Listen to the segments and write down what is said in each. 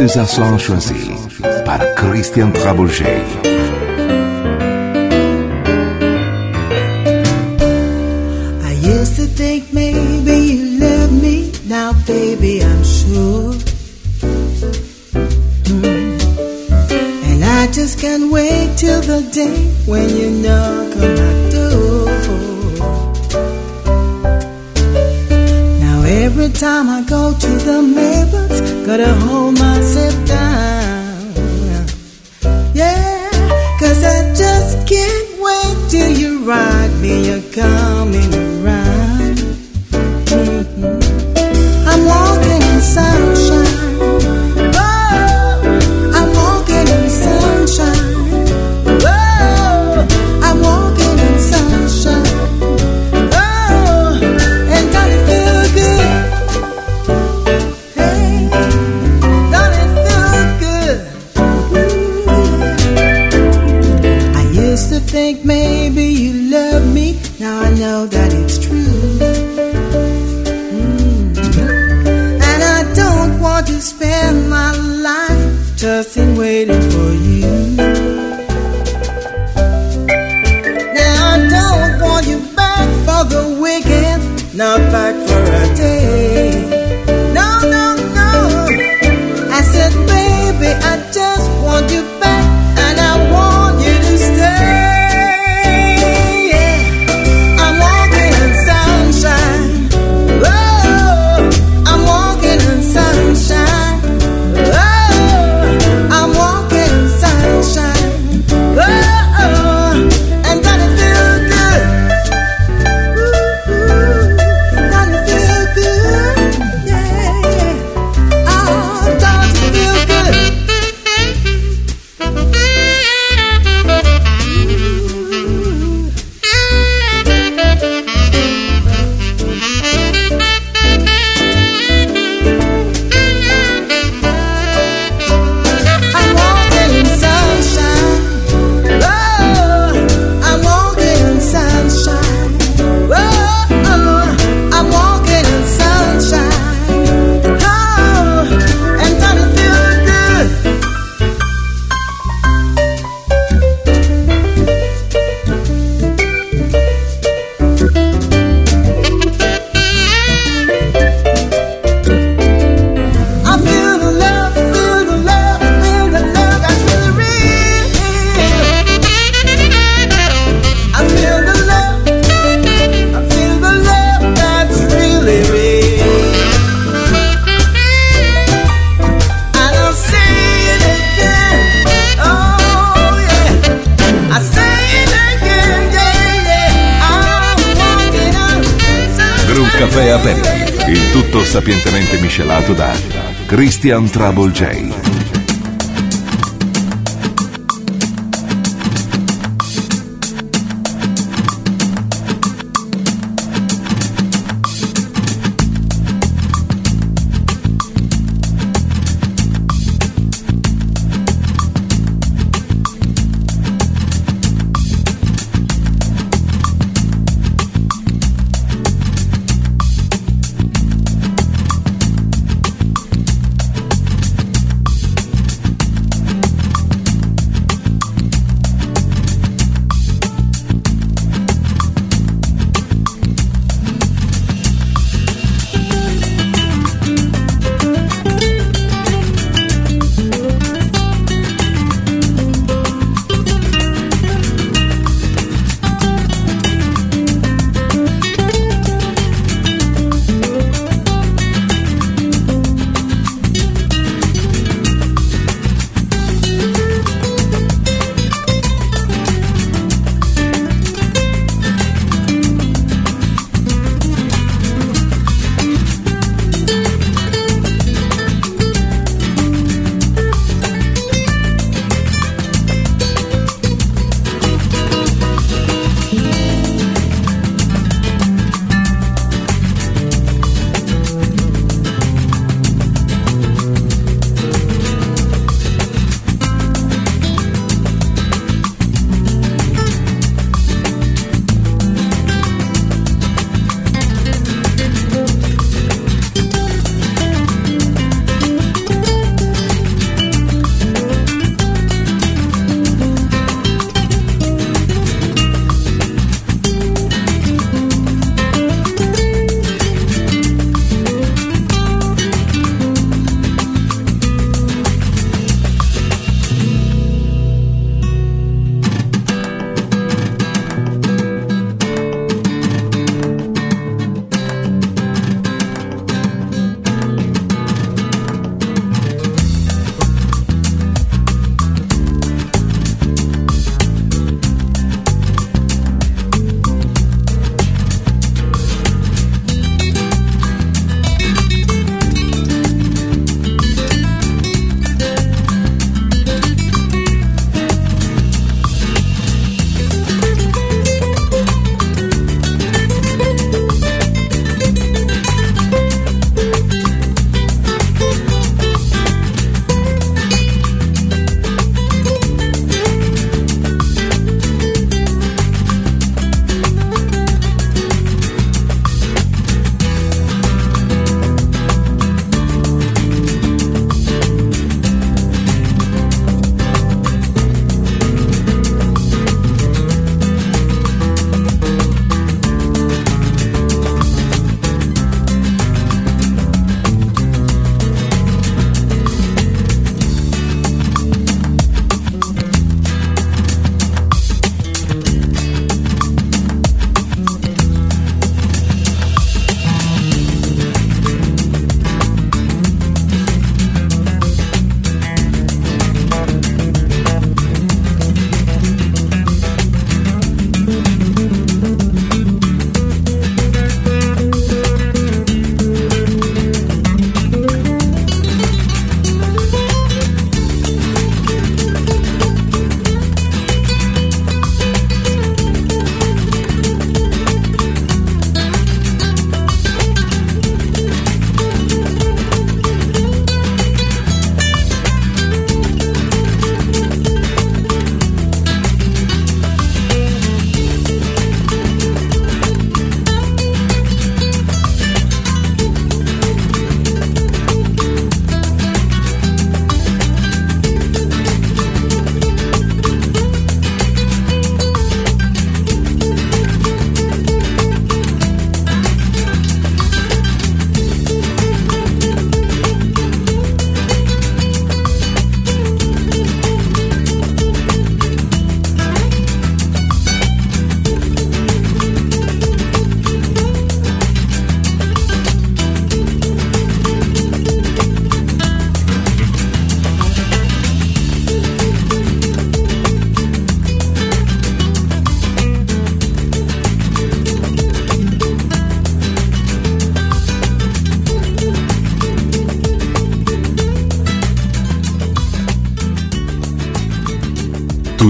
César Son choisi par Christian Trabouget. Sapientemente miscelato da Christian Trouble J.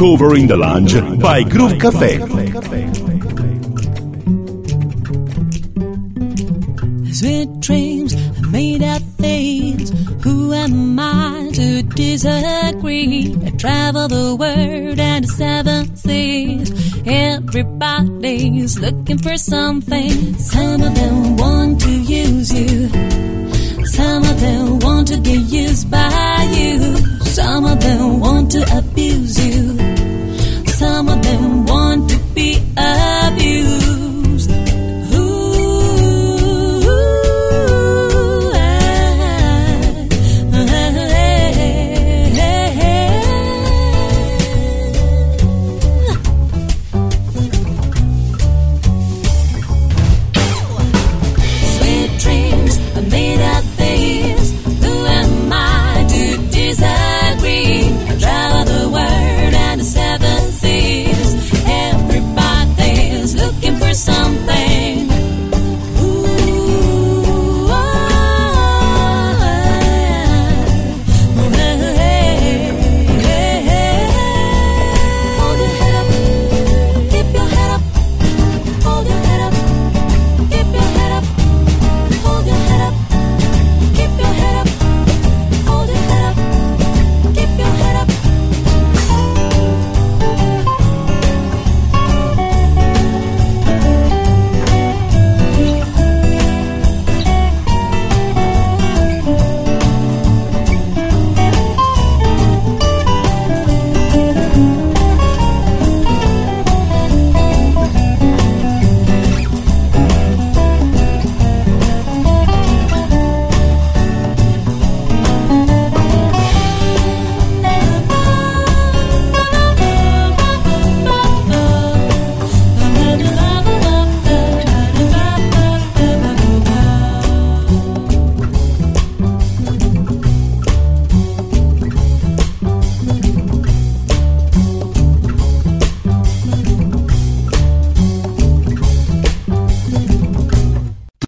Cover in the Lounge by Groove Café. Sweet dreams are made of things. Who am I to disagree? I travel the world and the seven seas. Everybody's looking for something.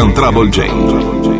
and Trouble Jane.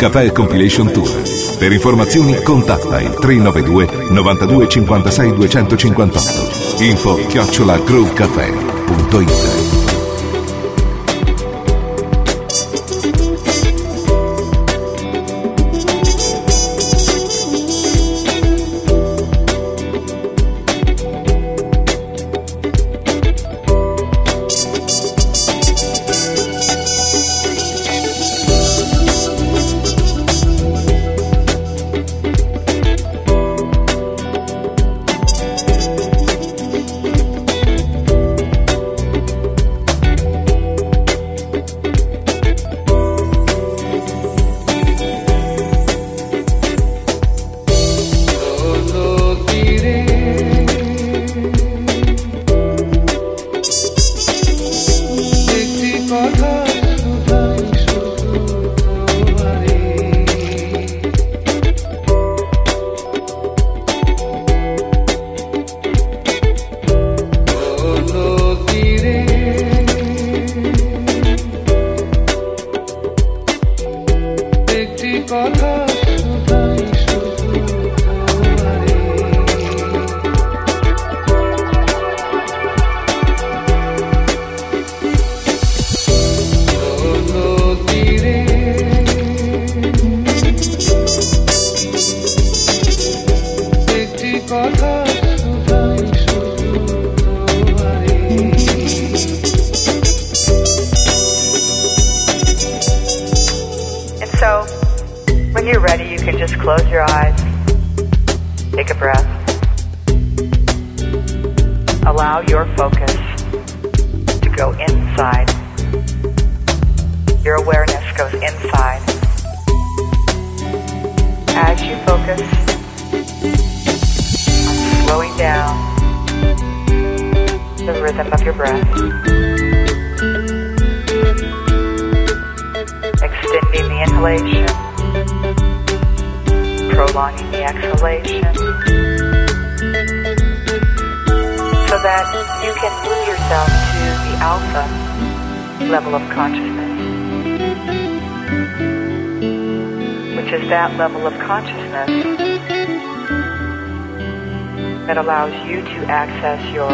Café Compilation Tour. Per informazioni contatta il 392 92 56 258. Info chiocciola to access your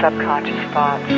subconscious thoughts.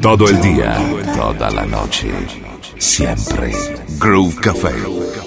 Todo el día, toda la noche, siempre. Groove Café.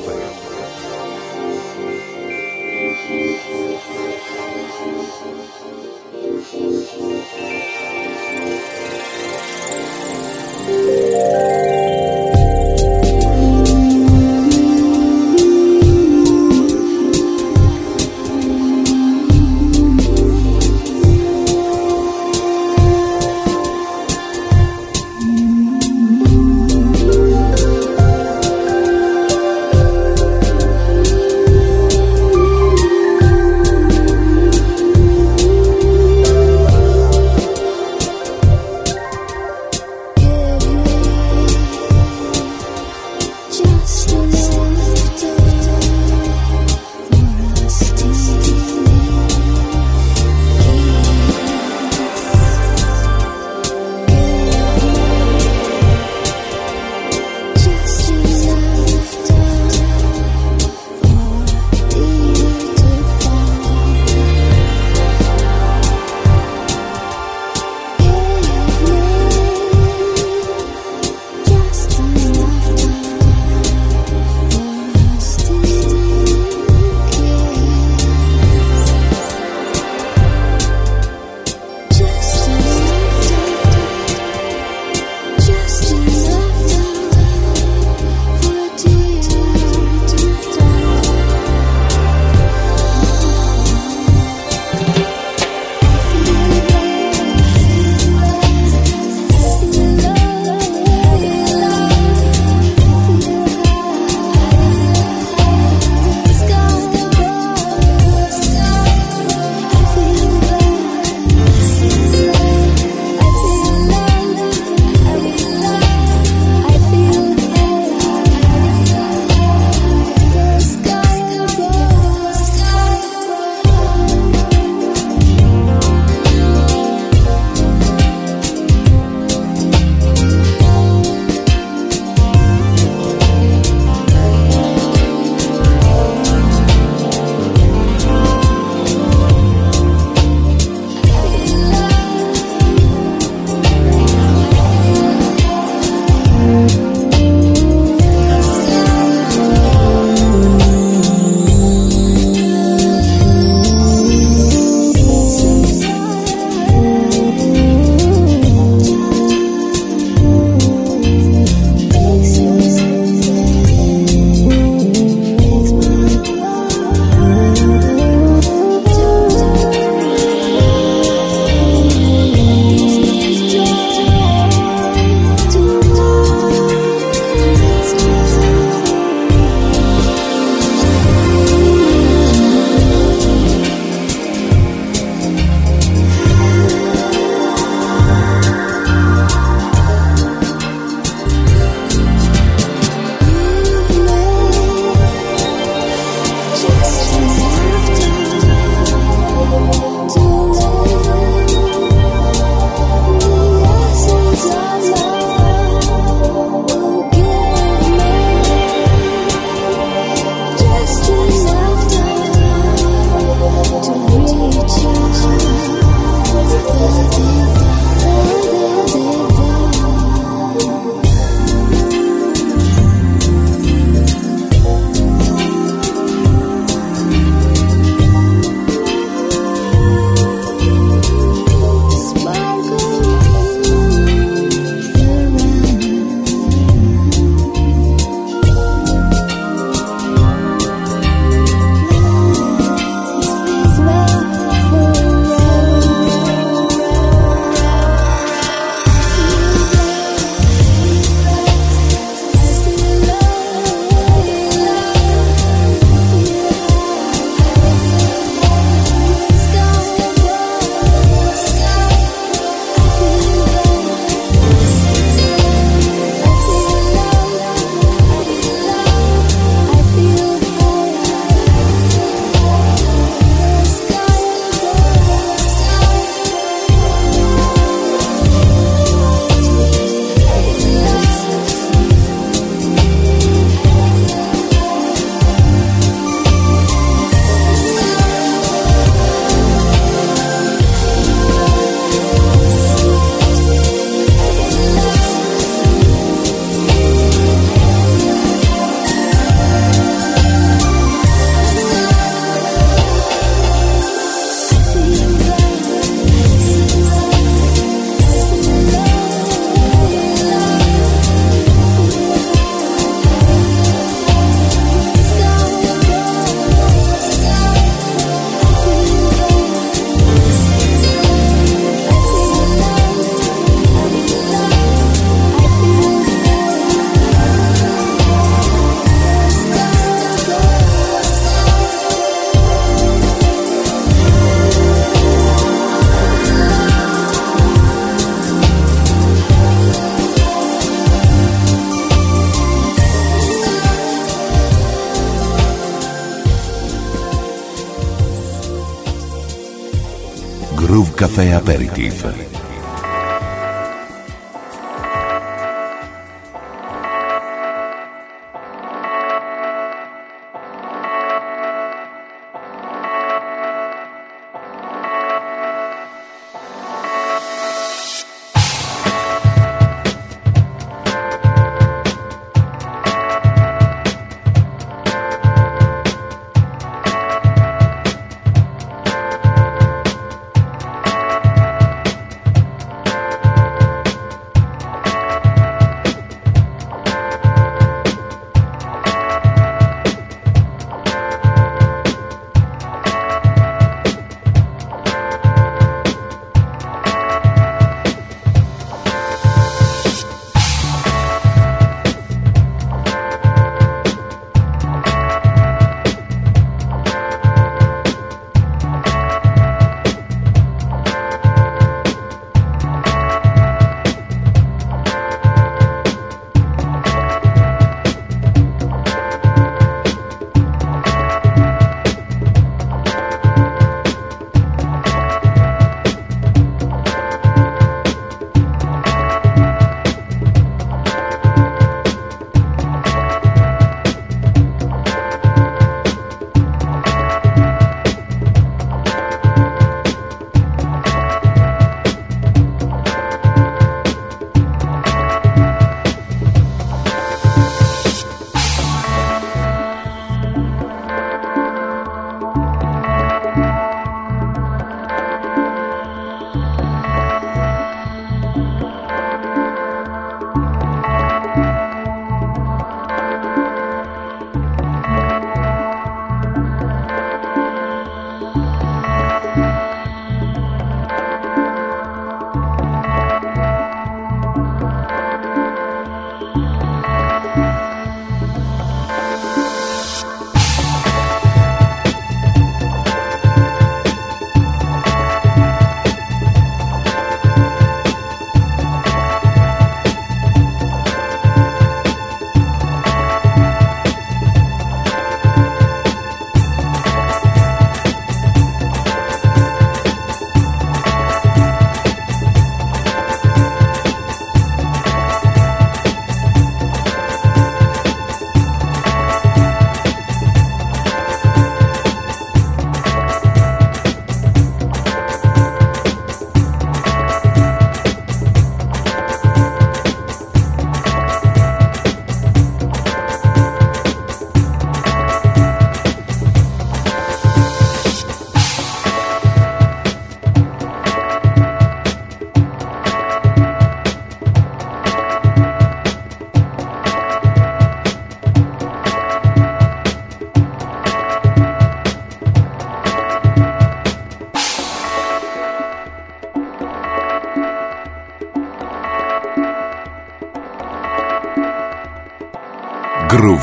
Café Aperitif.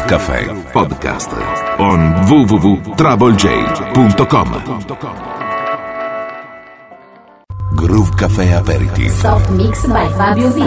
Café Podcast on www.troublej.com Groove Café Aperitif. Soft Mix by Fabio V.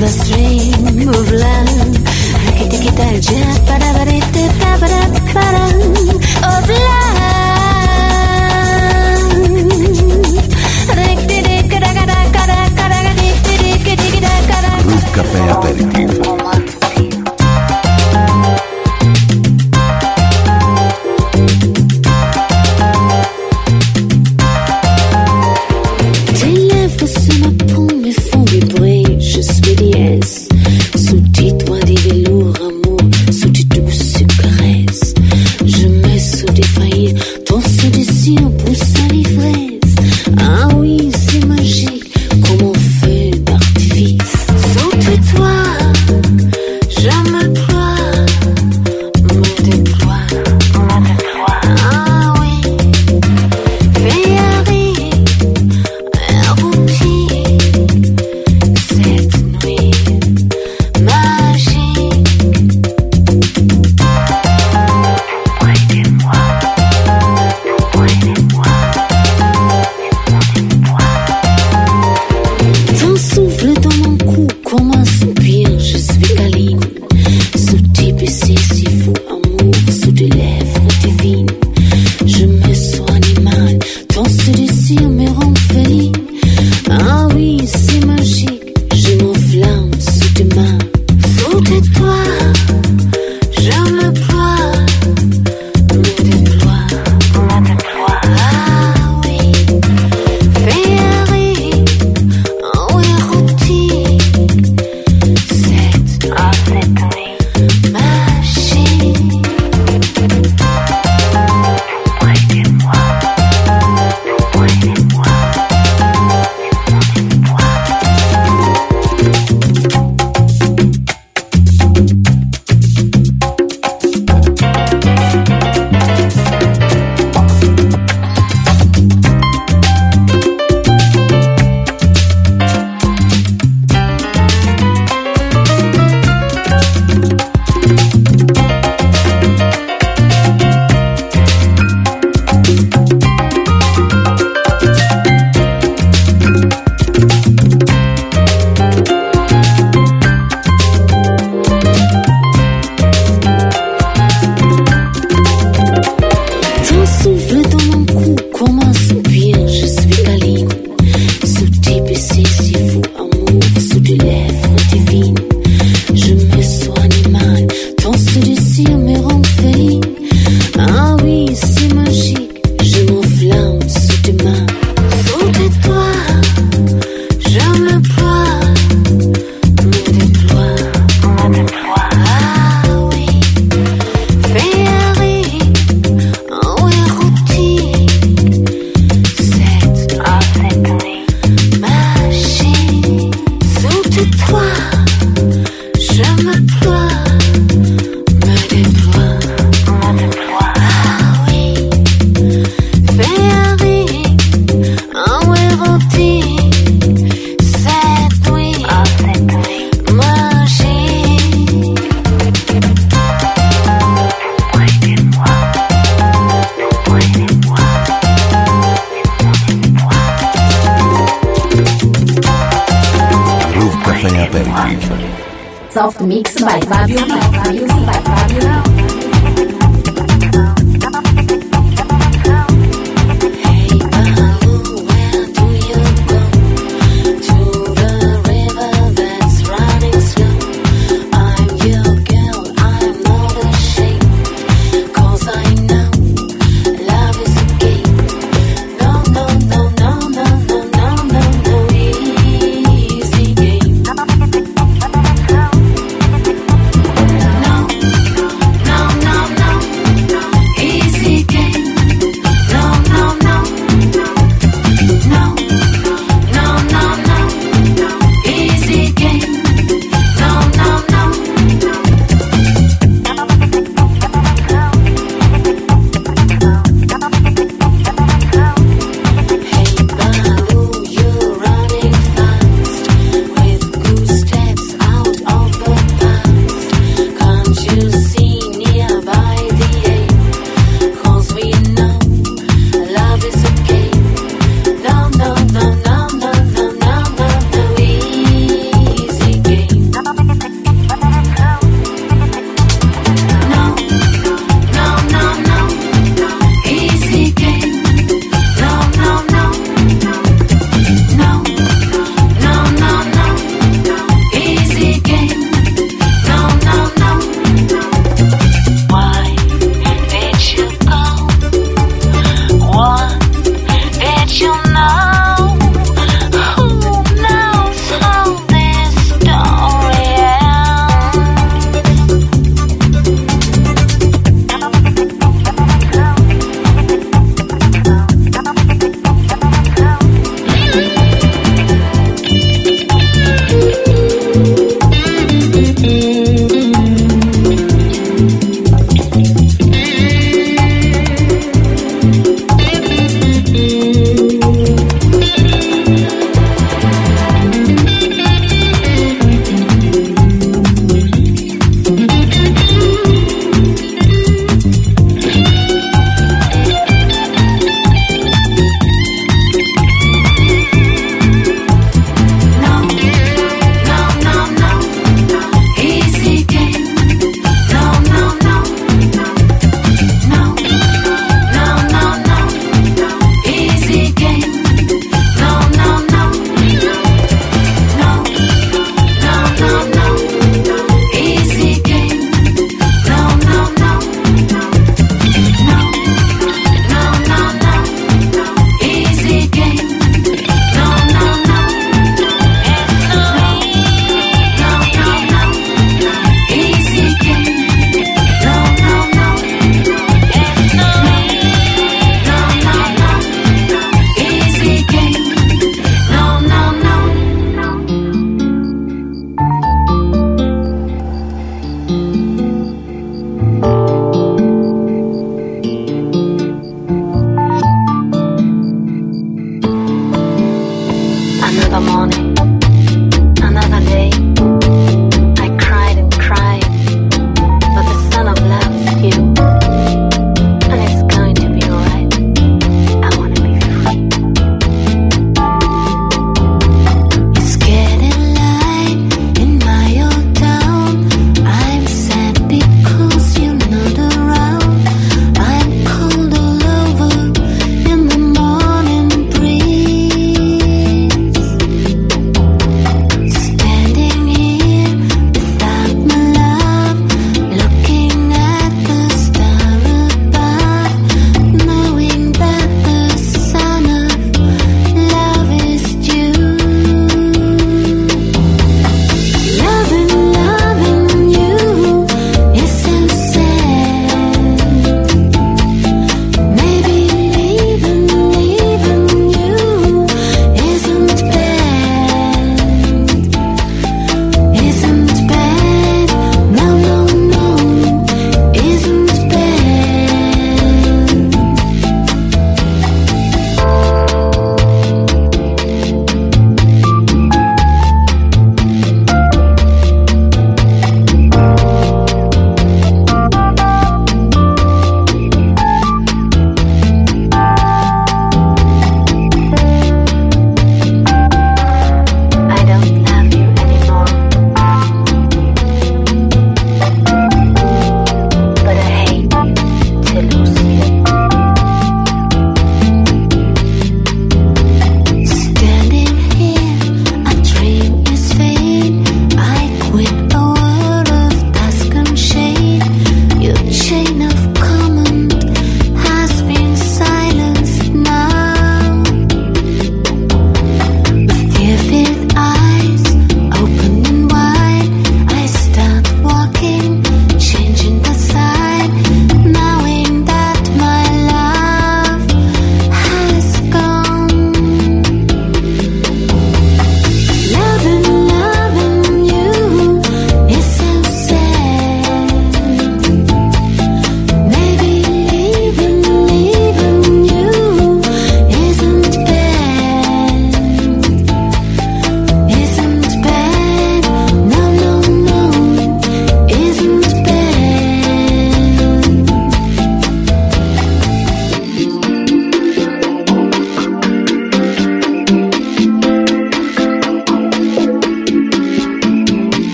the stream of life.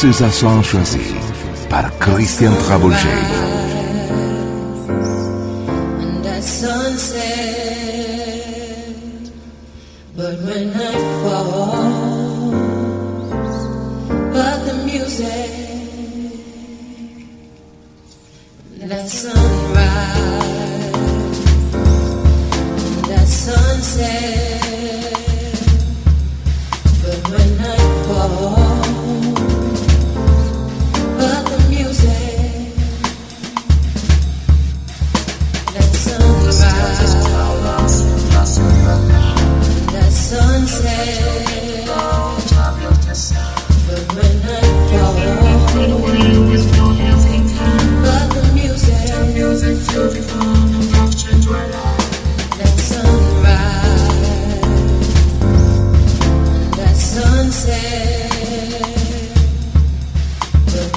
César Assange choisi par Christian Trabouget.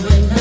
When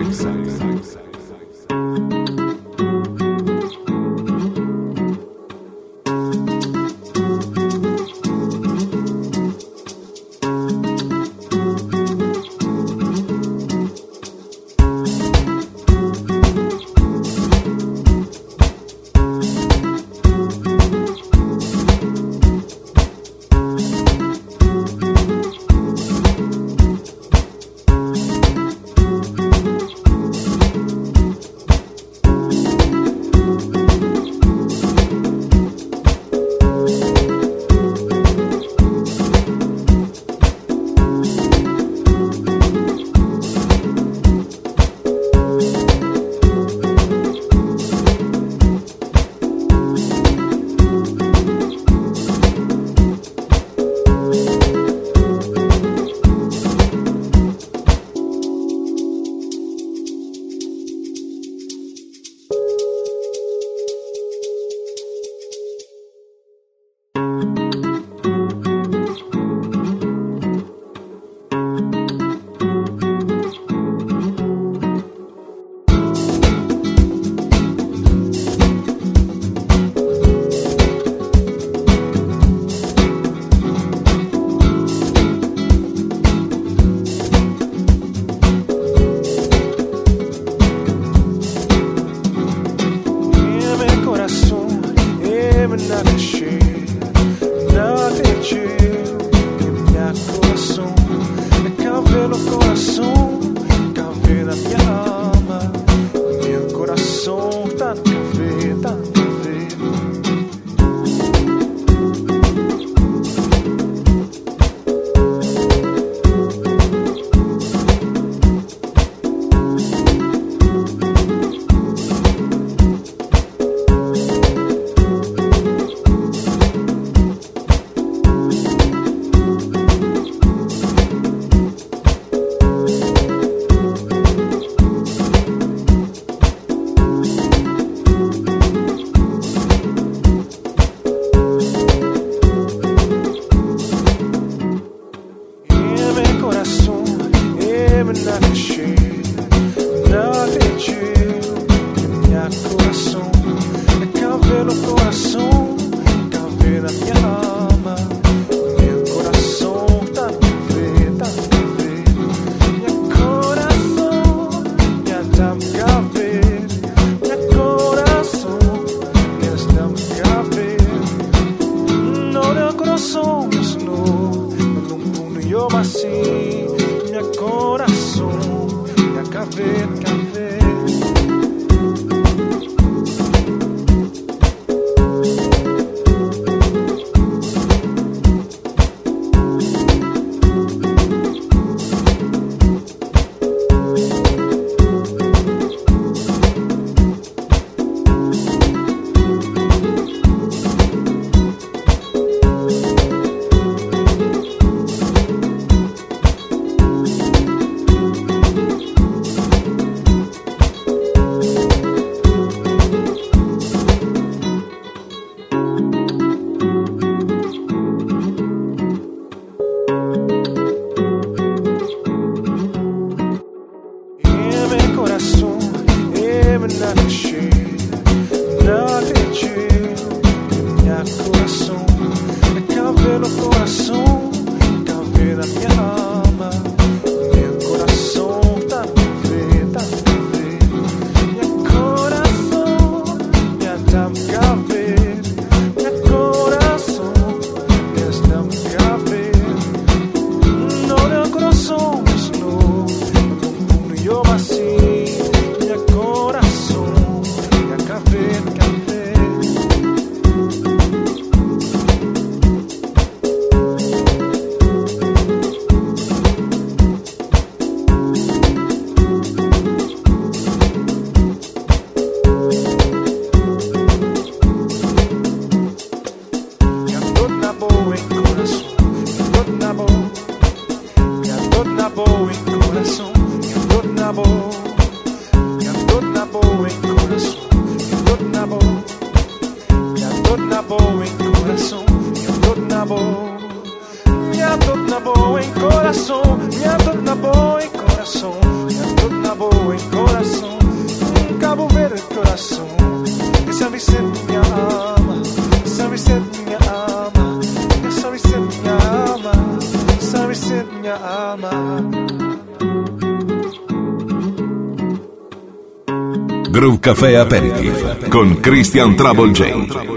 Aperitif con Christian Trouble J.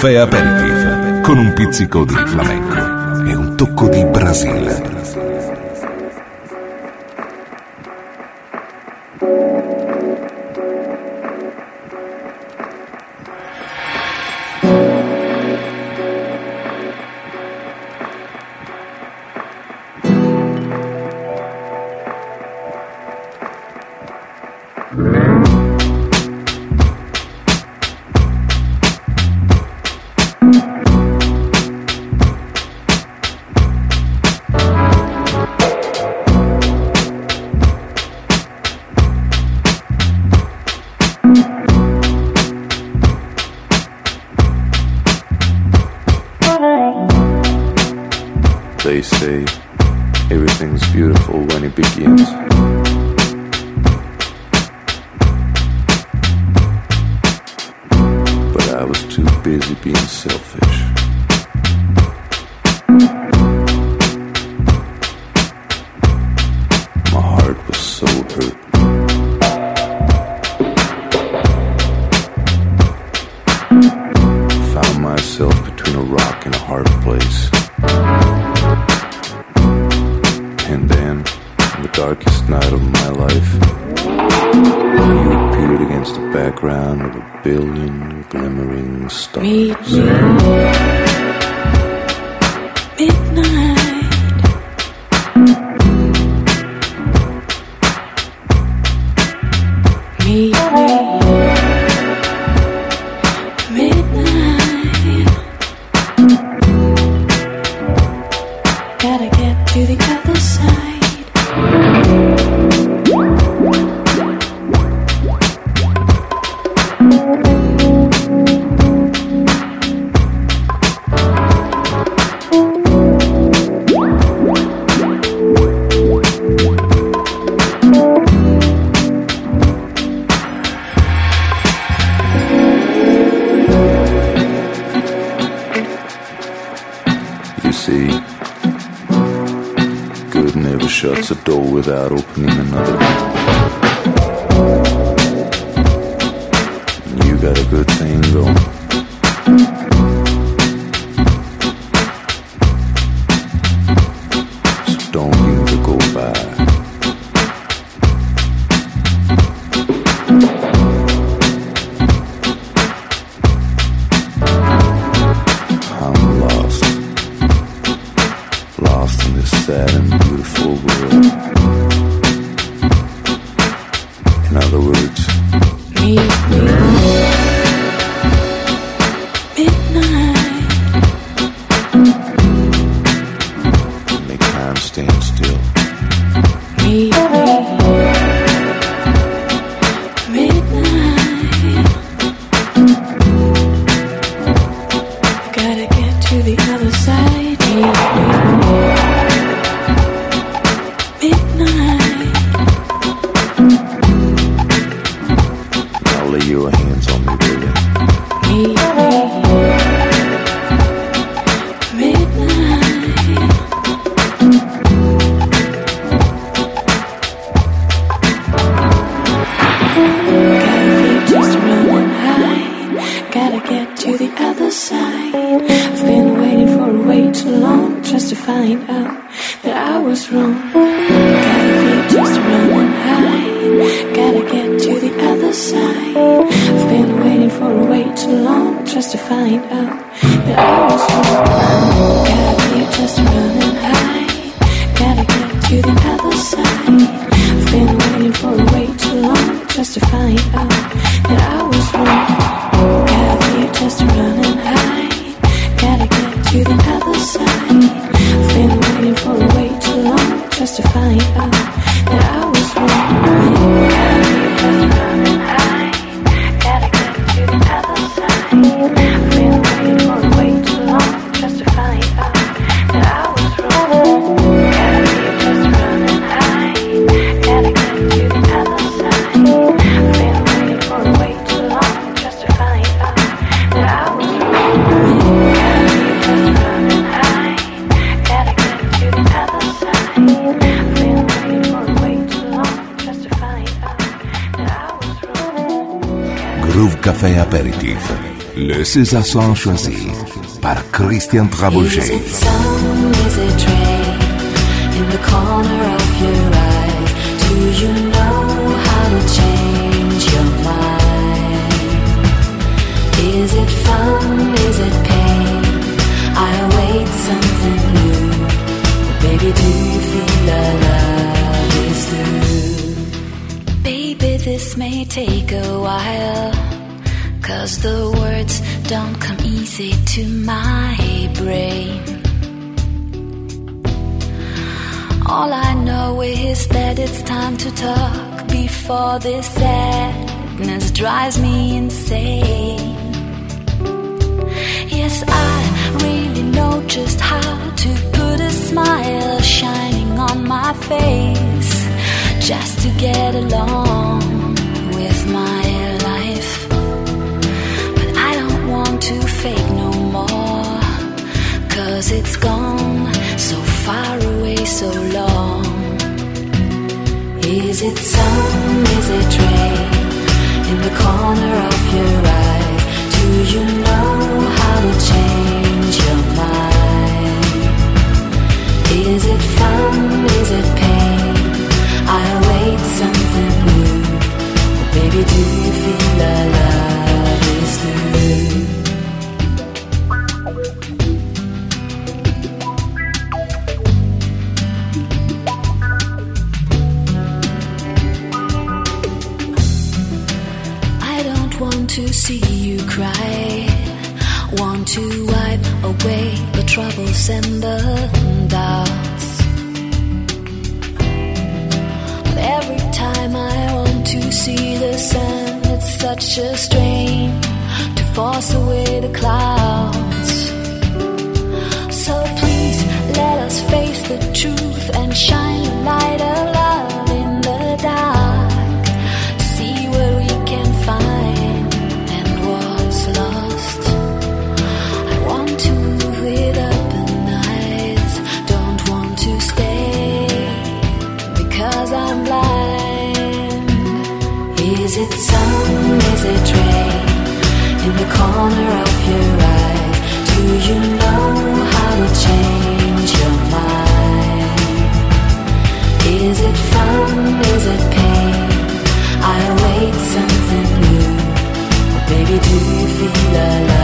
Caffè Aperitif con un pizzico di flamenco to change your mind? Is it fun? Is it pain? I await something new. Baby, do you feel our love is through? Baby, this may take a while. Cause the words don't come easy to my brain. All I know is that it's time to talk before this sadness drives me insane. Yes, I really know just how to put a smile shining on my face just to get along fake no more. Cause it's gone so far away, so long. Is it sun? Is it rain? In the corner of your eye, do you know how to change your mind? Is it fun? Is it pain? I await something new. Baby, do you feel love is through? To wipe away the troubles and the doubts. But every time I want to see the sun, it's such a strain to force away the clouds. So please let us face the truth and shine the light of The corner of your eye, do you know how to change your mind? Is it fun? Is it pain? I await something new. Baby, do you feel is?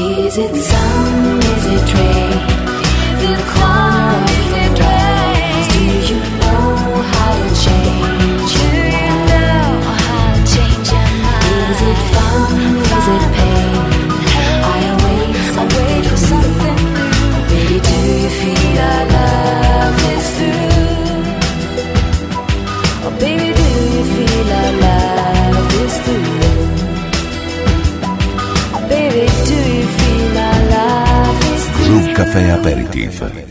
Is it sun? Is it Café Aperitif.